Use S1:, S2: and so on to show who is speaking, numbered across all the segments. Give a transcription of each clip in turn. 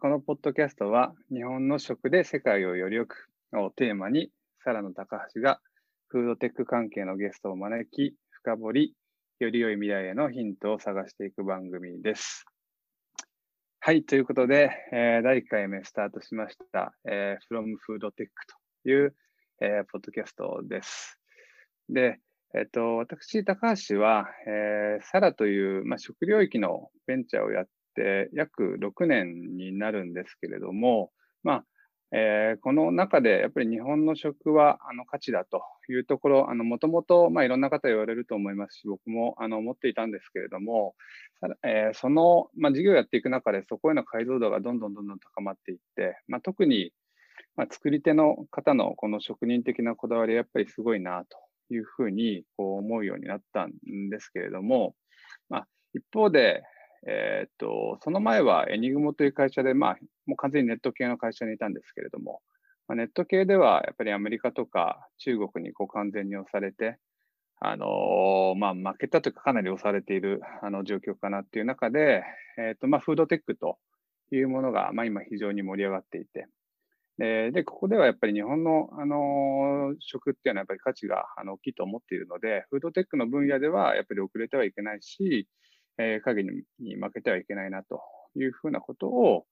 S1: このポッドキャストは日本の食で世界をよりよくをテーマにサラの高橋がフードテック関係のゲストを招き深掘りより良い未来へのヒントを探していく番組です。はい、ということで、えー、第1回目スタートしました、えー、From Food Tech という、えー、ポッドキャストです。で、えっと、私、高橋は、えー、サラという、まあ、食領域のベンチャーをやって約6年になるんですけれども、まあえー、この中でやっぱり日本の食はあの価値だというところ、もともといろんな方言われると思いますし、僕もあの思っていたんですけれども、えー、その、まあ、事業をやっていく中で、そこへの解像度がどんどんどんどん高まっていって、まあ、特に、まあ、作り手の方のこの職人的なこだわり、やっぱりすごいなというふうにこう思うようになったんですけれども、まあ、一方で、えー、っと、その前はエニグモという会社で、まあ、もう完全にネット系の会社にいたんですけれども、まあ、ネット系ではやっぱりアメリカとか中国にこう完全に押されて、あの、まあ、負けたというかかなり押されているあの状況かなっていう中で、え、っと、まあ、フードテックというものが、まあ、今非常に盛り上がっていて、で、でここではやっぱり日本の、あの食っていうのはやっぱり価値があの大きいと思っているので、フードテックの分野ではやっぱり遅れてはいけないし、えー、影に負けてはいけないなというふうなことを、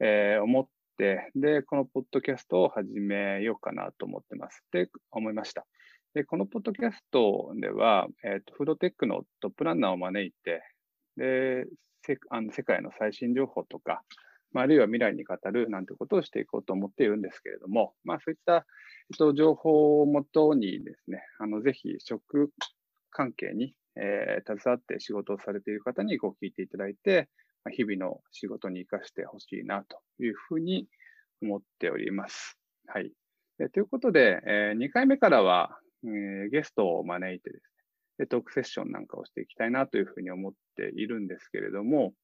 S1: えー、思って、で、このポッドキャストを始めようかなと思ってます。で、思いました。で、このポッドキャストでは、えーと、フードテックのトップランナーを招いて、で、せあの世界の最新情報とか、まあ、あるいは未来に語るなんてことをしていこうと思っているんですけれども、まあ、そういった、えっと、情報をもとにですね、あのぜひ食関係にえー、携わって仕事をされている方にご聞いていただいて、ま日々の仕事に活かしてほしいなというふうに思っております。はい。えということで、えー、2回目からは、えー、ゲストを招いてですね、トークセッションなんかをしていきたいなというふうに思っているんですけれども、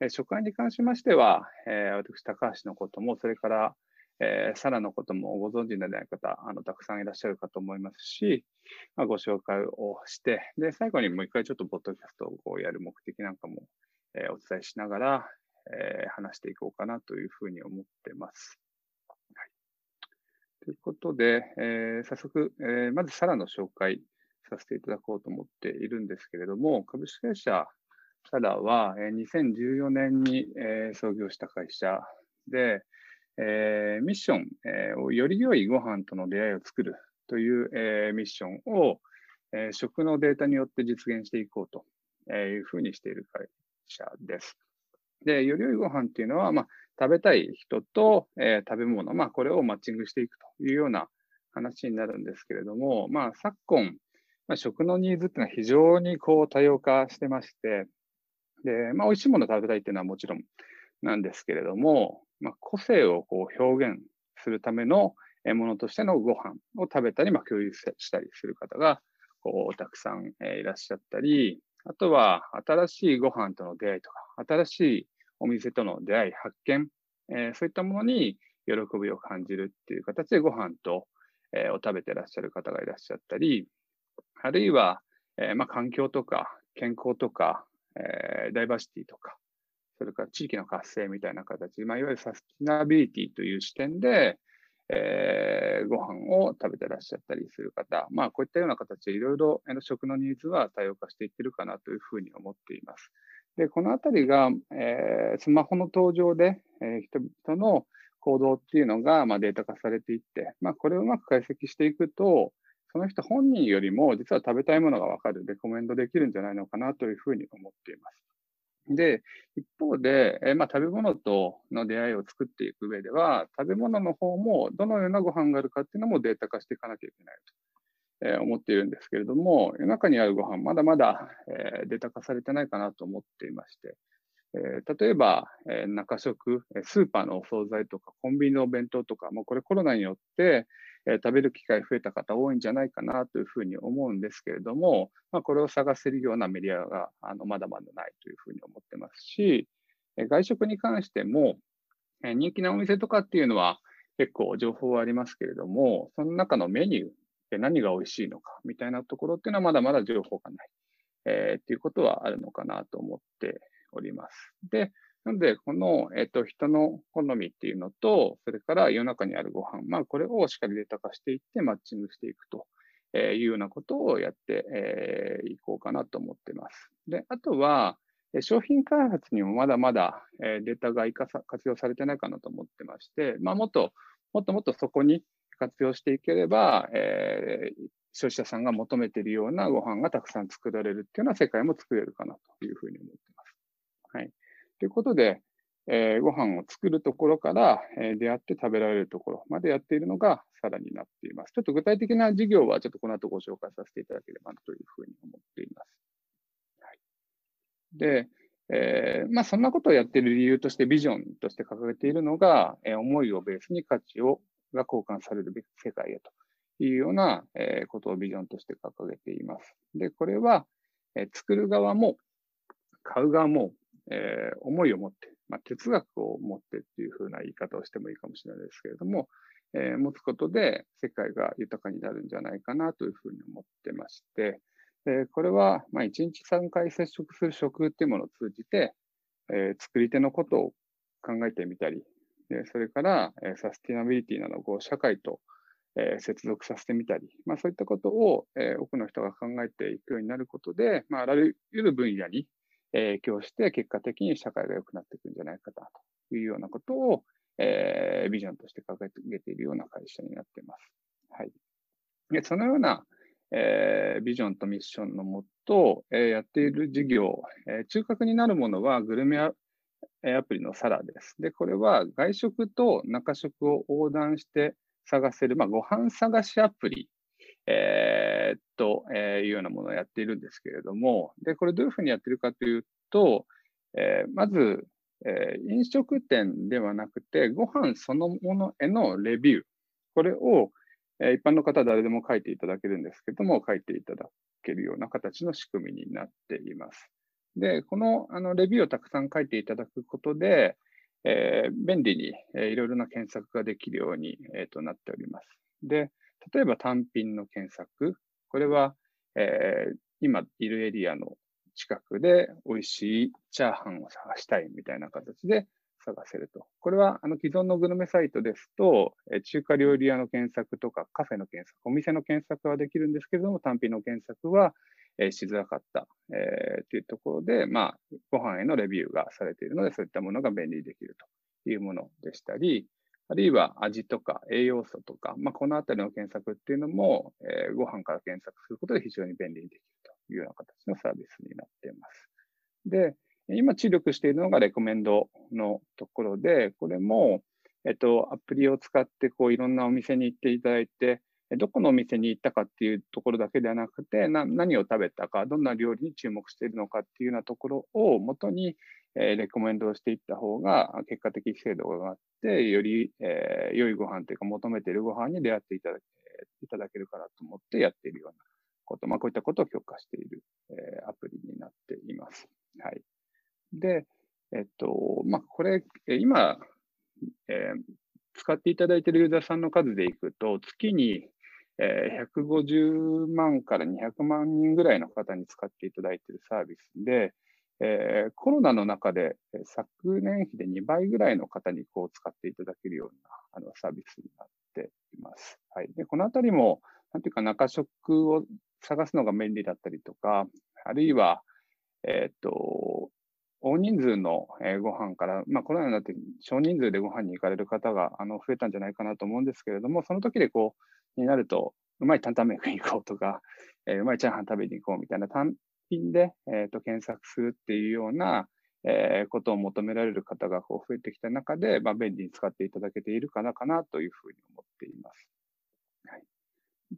S1: えー、初回に関しましては、え、私、高橋のことも、それから、えー、サラのこともご存知のない方、あの、たくさんいらっしゃるかと思いますし、まあ、ご紹介をして、で、最後にもう一回ちょっとポッドキャストをこうやる目的なんかも、えー、お伝えしながら、えー、話していこうかなというふうに思ってます。はい、ということで、えー、早速、えー、まずサラの紹介させていただこうと思っているんですけれども、株式会社サラは、えー、2014年に、えー、創業した会社で、えー、ミッション、えー、より良いご飯との出会いを作るという、えー、ミッションを、えー、食のデータによって実現していこうというふうにしている会社です。で、より良いご飯っていうのは、まあ、食べたい人と、えー、食べ物、まあ、これをマッチングしていくというような話になるんですけれども、まあ、昨今、まあ、食のニーズっていうのは非常にこう多様化してまして、で、まあ、美味しいものを食べたいっていうのはもちろんなんですけれども、まあ、個性をこう表現するためのものとしてのご飯を食べたり、まあ、共有したりする方がこうたくさんいらっしゃったり、あとは新しいご飯との出会いとか、新しいお店との出会い、発見、えー、そういったものに喜びを感じるっていう形でご飯と、えー、を食べてらっしゃる方がいらっしゃったり、あるいは、えー、まあ、環境とか健康とか、えダイバーシティとか、それから地域の活性みたいな形、まあ、いわゆるサスティナビリティという視点で、えー、ご飯を食べてらっしゃったりする方、まあ、こういったような形でいろいろ食のニーズは多様化していってるかなというふうに思っています。で、このあたりが、えー、スマホの登場で、えー、人々の行動っていうのが、まあ、データ化されていって、まあ、これをうまく解析していくと、その人本人よりも実は食べたいものがわかる、レコメンドできるんじゃないのかなというふうに思っています。で、一方で、えまあ、食べ物との出会いを作っていく上では、食べ物の方もどのようなご飯があるかっていうのもデータ化していかなきゃいけないと、え思っているんですけれども、夜中にあるご飯、まだまだ、えデータ化されてないかなと思っていまして、え例えば、え中食、スーパーのお惣菜とか、コンビニのお弁当とか、もうこれコロナによって、え食べる機会増えた方多いんじゃないかなというふうに思うんですけれども、まあ、これを探せるようなメディアがあのまだまだないというふうに思ってますし、え外食に関しても、え人気なお店とかっていうのは結構情報はありますけれども、その中のメニューで何が美味しいのかみたいなところっていうのはまだまだ情報がない、えー、っていうことはあるのかなと思っております。で、なので、この、えっと、人の好みっていうのと、それから世の中にあるご飯、まあ、これをしっかりデータ化していってマッチングしていくというようなことをやっていこうかなと思ってます。で、あとは、商品開発にもまだまだデータが活用されてないかなと思ってまして、まあ、もっと、もっともっとそこに活用していければ、えー、消費者さんが求めているようなご飯がたくさん作られるっていうような世界も作れるかなというふうに思ってます。はい。ということで、えー、ご飯を作るところから、えー、出会って食べられるところまでやっているのがさらになっています。ちょっと具体的な事業はちょっとこの後ご紹介させていただければというふうに思っています。はい、で、えー、まあ、そんなことをやっている理由としてビジョンとして掲げているのが、えー、思いをベースに価値をが交換されるべき世界へというような、えー、ことをビジョンとして掲げています。で、これは、え作る側も買う側もえー、思いを持って、まあ、哲学を持ってっていうふうな言い方をしてもいいかもしれないですけれども、えー、持つことで世界が豊かになるんじゃないかなというふうに思ってまして、えー、これは、まあ、1日3回接触する食っていうものを通じて、えー、作り手のことを考えてみたり、でそれから、えー、サスティナビリティなどを社会と、えー、接続させてみたり、まあ、そういったことを、えー、多くの人が考えていくようになることで、まあ、あらゆる分野に、影響して、結果的に社会が良くなっていくんじゃないかなというようなことを、えー、ビジョンとして掲げているような会社になっています。はい。で、そのような、えー、ビジョンとミッションのもと、えー、やっている事業、えー、中核になるものはグルメアプリのサラです。で、これは外食と中食を横断して探せる、まあ、ご飯探しアプリえー、っと、えー、いうようなものをやっているんですけれども、で、これどういうふうにやっているかというと、えー、まず、えー、飲食店ではなくて、ご飯そのものへのレビュー、これを、えー、一般の方誰でも書いていただけるんですけども、書いていただけるような形の仕組みになっています。で、このあのレビューをたくさん書いていただくことで、えー、便利に、えー、いろいろな検索ができるように、えー、となっております。で、例えば単品の検索。これは、えー、今いるエリアの近くで美味しいチャーハンを探したいみたいな形で探せると。これはあの既存のグルメサイトですと、え中華料理屋の検索とかカフェの検索、お店の検索はできるんですけれども、単品の検索は、えしづらかった、えー、というところで、まあ、ご飯へのレビューがされているので、そういったものが便利できるというものでしたり、あるいは味とか栄養素とか、まあ、このあたりの検索っていうのも、えー、ご飯から検索することで非常に便利にできるというような形のサービスになっています。で、今注力しているのがレコメンドのところで、これも、えっと、アプリを使ってこういろんなお店に行っていただいて、どこのお店に行ったかっていうところだけではなくて、何を食べたか、どんな料理に注目しているのかっていうようなところをもとに、えー、レコメンドをしていった方が、結果的精度が上がって、より、えー、良いご飯というか、求めているご飯に出会っていただけいただけるかなと思ってやっているようなこと、まあ、こういったことを強化している、えー、アプリになっています。はい。で、えっと、まあ、これ、今、えー、使っていただいているユーザーさんの数でいくと、月に、えー、150万から200万人ぐらいの方に使っていただいているサービスで、えー、コロナの中で、昨年比で2倍ぐらいの方にこう使っていただけるようなあのサービスになっています。はい。で、このあたりも、なんていうか中食を探すのが便利だったりとか、あるいは、えっ、と、大人数のご飯から、まあ、コロナになって少人数でご飯に行かれる方があの増えたんじゃないかなと思うんですけれども、その時でこう、になると、うまい担々麺食いに行こうとか、えー、うまいチャーハン食べに行こうみたいな品で、えー、と検索するっていうような、えー、ことを求められる方がこう増えてきた中で、まあ、便利に使っていただけているかなかなというふうに思っています。はい、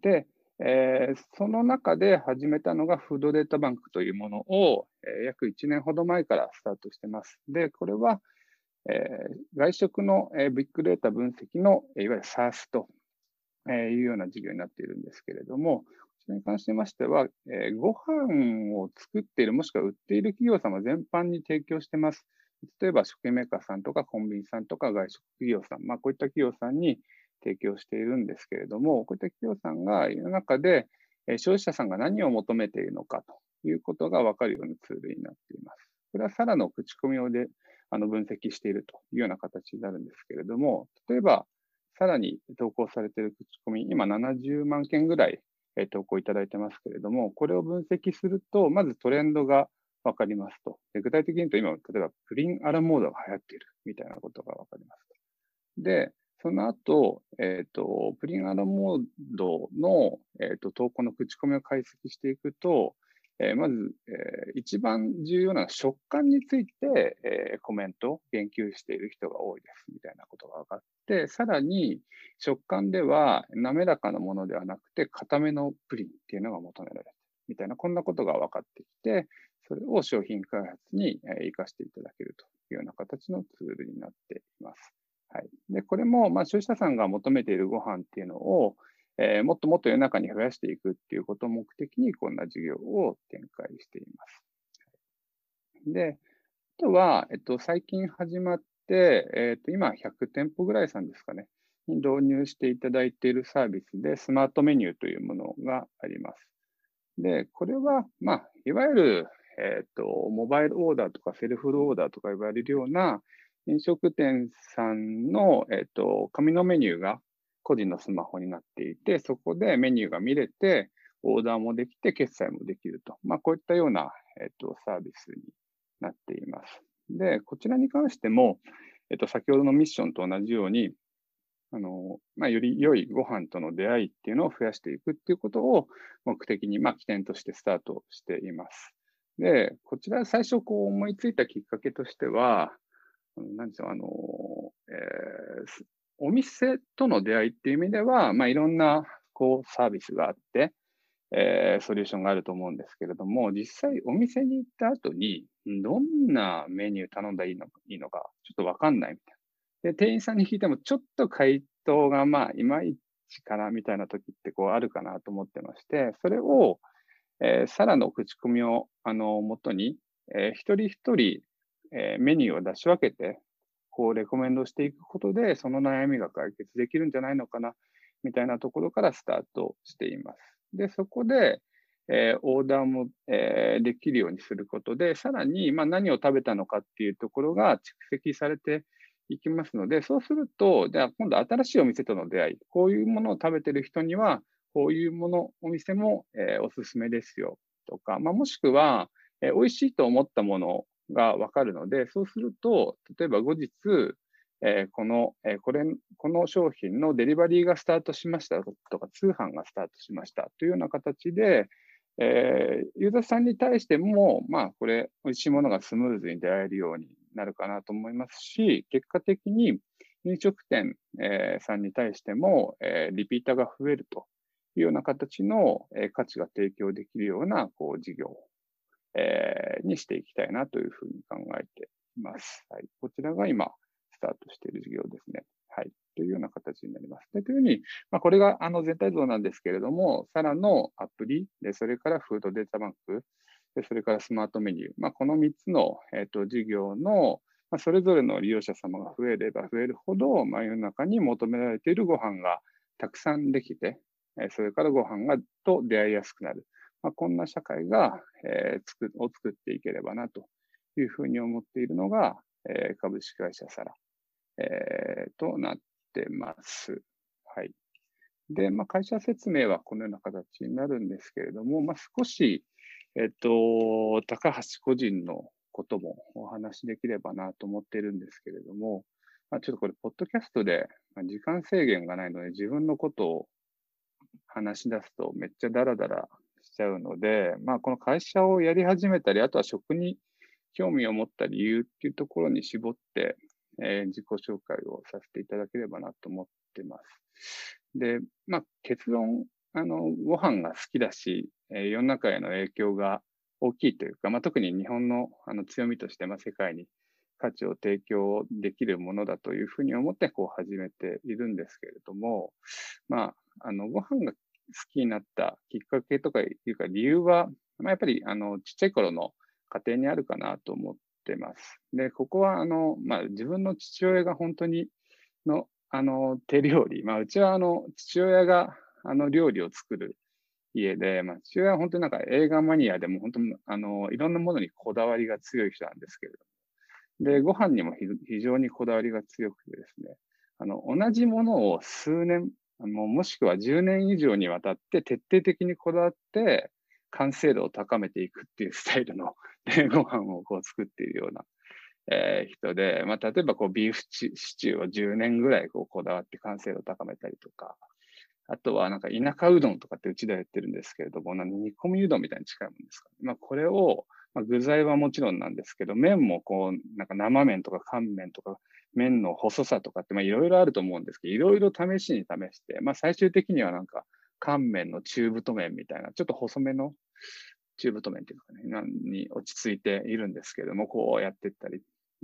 S1: で、えー、その中で始めたのがフードデータバンクというものを、えー、約1年ほど前からスタートしてます。で、これは、えー、外食の、えビッグデータ分析のえ、いわゆる SARS というような事業になっているんですけれども、それに関しましては、えー、ご飯を作っている、もしくは売っている企業様全般に提供してます。例えば、食品メーカーさんとかコンビニさんとか外食企業さん、まあ、こういった企業さんに提供しているんですけれども、こういった企業さんが世の中で、え、消費者さんが何を求めているのかということが分かるようなツールになっています。これはサラの口コミをであの分析しているというような形になるんですけれども、例えば、さらに投稿されている口コミ、今70万件ぐらい投稿いただいてますけれども、これを分析すると、まずトレンドが分かりますと。具体的に言うと、今、例えばプリンアラモードが流行っているみたいなことが分かりますと。で、その後、えっ、ー、と、プリンアラモードの、えーと、投稿の口コミを解析していくと、えー、まず、えー、一番重要な食感について、えー、コメント、言及している人が多いですみたいなことが分かって、さらに食感では滑らかなものではなくて、固めのプリンっていうのが求められるみたいな、こんなことが分かってきて、それを商品開発に生かしていただけるというような形のツールになっています。はい、でこれも、まあ、消費者さんが求めているご飯っていうのを、えー、もっともっと世の中に増やしていくっていうことを目的に、こんな事業を展開しています。で、あとは、えっと、最近始まって、えっと、今100店舗ぐらいさんですかね、に導入していただいているサービスで、スマートメニューというものがあります。で、これは、まあ、いわゆる、えっと、モバイルオーダーとかセルフオーダーとか言われるような飲食店さんの、えっと、紙のメニューが個人のスマホになっていて、そこでメニューが見れて、オーダーもできて、決済もできると。まあ、こういったような、えっと、サービスになっています。で、こちらに関しても、えっと、先ほどのミッションと同じように、あの、まあ、より良いご飯との出会いっていうのを増やしていくっていうことを目的に、まあ、起点としてスタートしています。で、こちら最初こう思いついたきっかけとしては、何でしょう、あの、えー、お店との出会いっていう意味では、まあ、いろんなこうサービスがあって、えー、ソリューションがあると思うんですけれども、実際お店に行った後に、どんなメニュー頼んだらいいのいいのか、ちょっとわかんないみたいな。で、店員さんに聞いても、ちょっと回答がまあ、いまいちかなみたいな時ってこうあるかなと思ってまして、それを、えー、さらの口コミを、あの、もとに、えー、一人一人、えー、メニューを出し分けて、こう、レコメンドしていくことで、その悩みが解決できるんじゃないのかな、みたいなところからスタートしています。で、そこで、えー、オーダーも、えー、できるようにすることで、さらに、まあ、何を食べたのかっていうところが蓄積されていきますので、そうすると、じゃあ今度新しいお店との出会い、こういうものを食べてる人には、こういうもの、お店も、えー、おすすめですよとか、まあ、もしくは、えー、美味しいと思ったものがわかるので、そうすると、例えば後日、えー、この、えー、これ、この商品のデリバリーがスタートしましたとか、通販がスタートしましたというような形で、えー、ユーザーさんに対しても、まあ、これ、美味しいものがスムーズに出会えるようになるかなと思いますし、結果的に飲食店、えー、さんに対しても、えー、リピーターが増えるというような形の、えー、価値が提供できるようなこう事業えー、にしていきたいなというふうに考えています。はい。こちらが今、スタートしている事業ですね。はい。というような形になります。でというふうに、まあ、これがあの全体像なんですけれども、さらのアプリ、でそれからフードデータバンク、でそれからスマートメニュー、まあ、この3つの、えーと、事業の、まあ、それぞれの利用者様が増えれば増えるほど、まあ、世の中に求められているご飯がたくさんできて、それからご飯がと出会いやすくなる。まあ、こんな社会が、えー、つくを作っていければなというふうに思っているのが、えー、株式会社サラ、えー、となってます。はい。で、まあ、会社説明はこのような形になるんですけれども、まあ、少し、えっと、高橋個人のこともお話しできればなと思っているんですけれども、まあ、ちょっとこれ、ポッドキャストで時間制限がないので、自分のことを話し出すとめっちゃダラダラちゃうので、まあ、この会社をやり始めたり、あとは職に興味を持った理由っていうところに絞って、えー、自己紹介をさせていただければなと思ってます。で、まあ、結論、あの、ご飯が好きだし、えー、世の中への影響が大きいというか、まあ、特に日本のあの強みとして、まあ、世界に価値を提供できるものだというふうに思ってこう始めているんですけれども、まあ、あのご飯がきになったきっかけとかいうか理由は、まあ、やっぱりあのちっちゃい頃の家庭にあるかなと思ってます。で、ここはあの、まあ、自分の父親が本当にのあの手料理、まあ、うちはあの父親があの料理を作る家で、まあ、父親は本当になんか映画マニアでも本当にあのいろんなものにこだわりが強い人なんですけれども、で、ご飯にも非常にこだわりが強くてですね、あの、同じものを数年、ももしくは10年以上にわたって徹底的にこだわって、完成度を高めていくっていうスタイルの ご飯をこう作っているような、えー、人で、まあ、例えばこうビーフシチューを10年ぐらいこうこだわって完成度を高めたりとか、あとはなんか田舎うどんとかってうちではやってるんですけれども、煮込みうどんみたいに近いもんですか、ね、まあ、これを、まあ、具材はもちろんなんですけど、麺もこう、なんか生麺とか乾麺とか、麺の細さとかって、まあいろいろあると思うんですけど、いろいろ試しに試して、まあ最終的にはなんか乾麺の中太麺みたいな、ちょっと細めの中太麺っていうかね、に落ち着いているんですけども、こうやっていったり、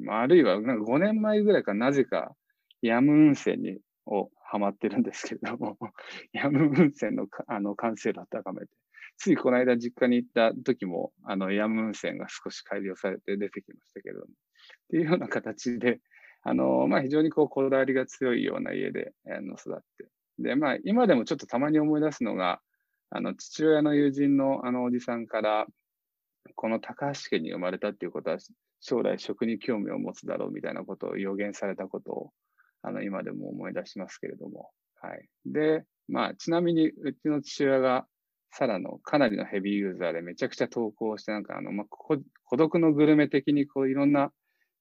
S1: あ、るいはなんか5年前ぐらいかなぜかヤムウンセンにをハマってるんですけれども、ヤムウンセンのあの完成度を高めて、ついこの間実家に行った時も、あのヤムンセンが少し改良されて出てきましたけれども、っていうような形で、あの、まあ、非常にこう、こだわりが強いような家で、あの、育って。で、まあ、今でもちょっとたまに思い出すのが、あの、父親の友人のあのおじさんから、この高橋家に生まれたっていうことは、将来食に興味を持つだろうみたいなことを予言されたことを、あの、今でも思い出しますけれども。はい。で、まあ、ちなみに、うちの父親が、サラのかなりのヘビーユーザーでめちゃくちゃ投稿して、なんかあの、まあ、孤独のグルメ的にこういろんな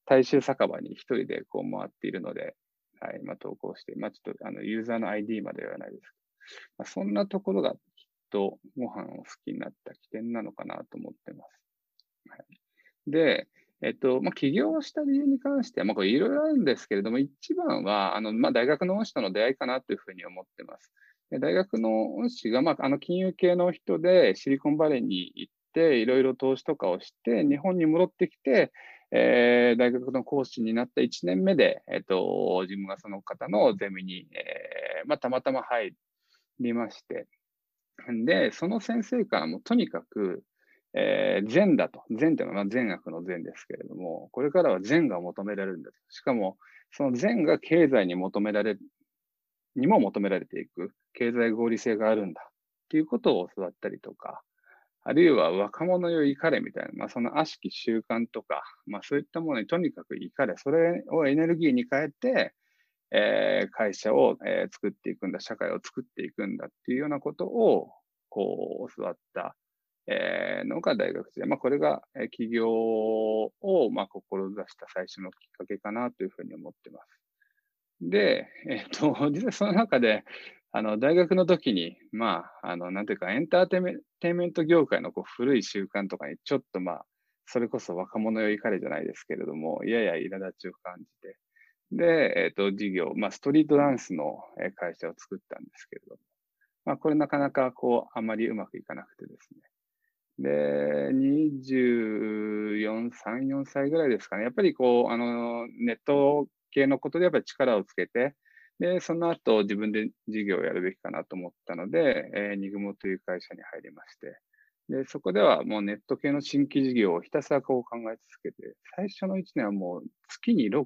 S1: 大衆酒場に一人でこう回っているので、はい、まあ、投稿して、まあ、ちょっとあのユーザーの ID まではないですけど、まあ、そんなところがきっとご飯を好きになった起点なのかなと思ってます。はい、で、えっと、まあ、起業した理由に関しては、まあ、これいろいろあるんですけれども、一番は、あの、まあ、大学の恩師との出会いかなというふうに思ってます。大学の恩師が、まあ、あの、金融系の人でシリコンバレーに行って、いろいろ投資とかをして、日本に戻ってきて、えー、大学の講師になった1年目で、えっ、ー、と、自分がその方のゼミに、えー、まあ、たまたま入りまして、で、その先生からもとにかく、えー、善だと。善というのは善悪の善ですけれども、これからは善が求められるんだと。しかも、その善が経済に求められる、にも求められていく、経済合理性があるんだっていうことを教わったりとか、あるいは若者よ怒れみたいな、まあ、その悪しき習慣とか、まあ、そういったものにとにかく怒れ、それをエネルギーに変えて、えー、会社を、え、作っていくんだ、社会を作っていくんだっていうようなことを、こう、教わった、えー、のが大学時代。まあ、これが、えー、起業を、まあ、志した最初のきっかけかなというふうに思ってます。で、えっ、と、実はその中で、あの、大学の時に、まあ、あの、なんていうか、エンターテイメント業界のこう古い習慣とかに、ちょっとまあ、それこそ若者よ怒れじゃないですけれども、やや苛立ちを感じて、で、えっ、と、事業、まあ、ストリートダンスの会社を作ったんですけれども、まあ、これなかなか、こう、あまりうまくいかなくてですね。で、24、3、4歳ぐらいですかね。やっぱりこう、あの、ネット系のことでやっぱり力をつけて、で、その後自分で事業をやるべきかなと思ったので、えー、ニグモという会社に入りまして、で、そこではもうネット系の新規事業をひたすらこう考え続けて、最初の1年はもう月に6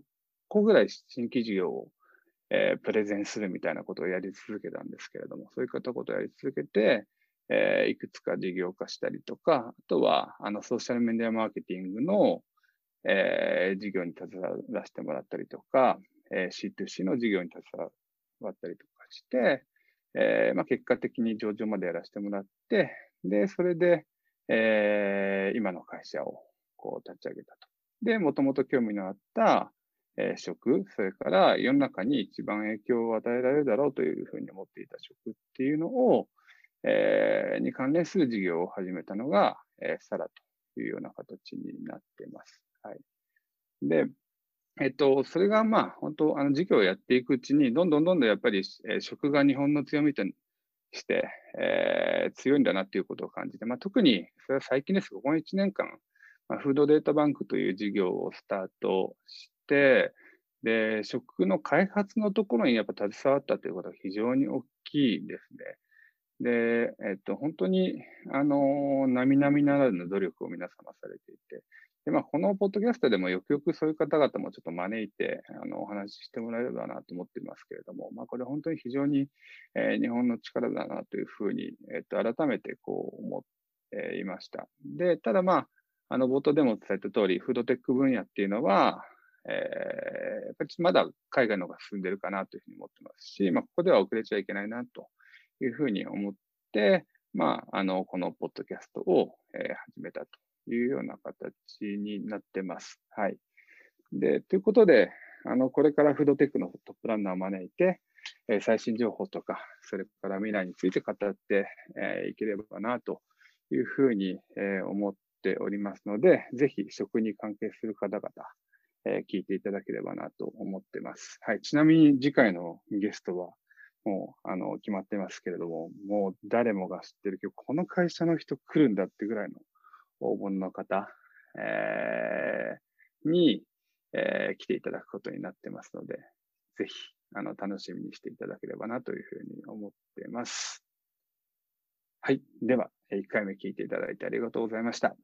S1: 個ぐらい新規事業を、えー、プレゼンするみたいなことをやり続けたんですけれども、そういったことをやり続けて、えー、いくつか事業化したりとか、あとは、あの、ソーシャルメディアマーケティングの、えー、事業に携わらせてもらったりとか、えー C2C の事業に携わったりとかして、えー、まあ、結果的に上場までやらせてもらって、で、それで、えー、今の会社をこう立ち上げたと。で、もともと興味のあった、えー、職、それから世の中に一番影響を与えられるだろうというふうに思っていた職っていうのを、えー、に関連する事業を始めたのが、えー、サラというような形になっています。はい。で、えっと、それがまあ、本当、あの、事業をやっていくうちに、どんどんどんどんやっぱり、えー、食が日本の強みとして、えー、強いんだなっていうことを感じて、まあ、特に、それは最近です。この1年間、まあ、フードデータバンクという事業をスタートして、で、食の開発のところにやっぱ携わったということが非常に大きいですね。で、えっと、本当に、あの、並々ならぬ努力を皆様されていて、で、まあ、このポッドキャストでもよくよくそういう方々もちょっと招いて、あの、お話ししてもらえればなと思っていますけれども、まあ、これ本当に非常に、えー、日本の力だなというふうに、えっ、と、改めてこう思っていました。で、ただまあ、あの、冒頭でも伝えた通り、フードテック分野っていうのは、えー、やっぱりまだ海外の方が進んでるかなというふうに思ってますし、まあ、ここでは遅れちゃいけないなというふうに思って、まあ、あの、このポッドキャストを、えー、始めたというような形になってます。はい。で、ということで、あの、これからフードテックのトップランナーを招いて、えー、最新情報とか、それから未来について語って、えー、いければなというふうに、えー、思っておりますので、ぜひ食に関係する方々、え聞いていただければなと思ってます。はい。ちなみに次回のゲストは、もう、あの、決まってますけれども、もう誰もが知ってるけど、この会社の人来るんだってぐらいの応募の方、えー、に、えー、来ていただくことになってますので、ぜひ、あの、楽しみにしていただければなというふうに思ってます。はい。では、1回目聞いていただいてありがとうございました。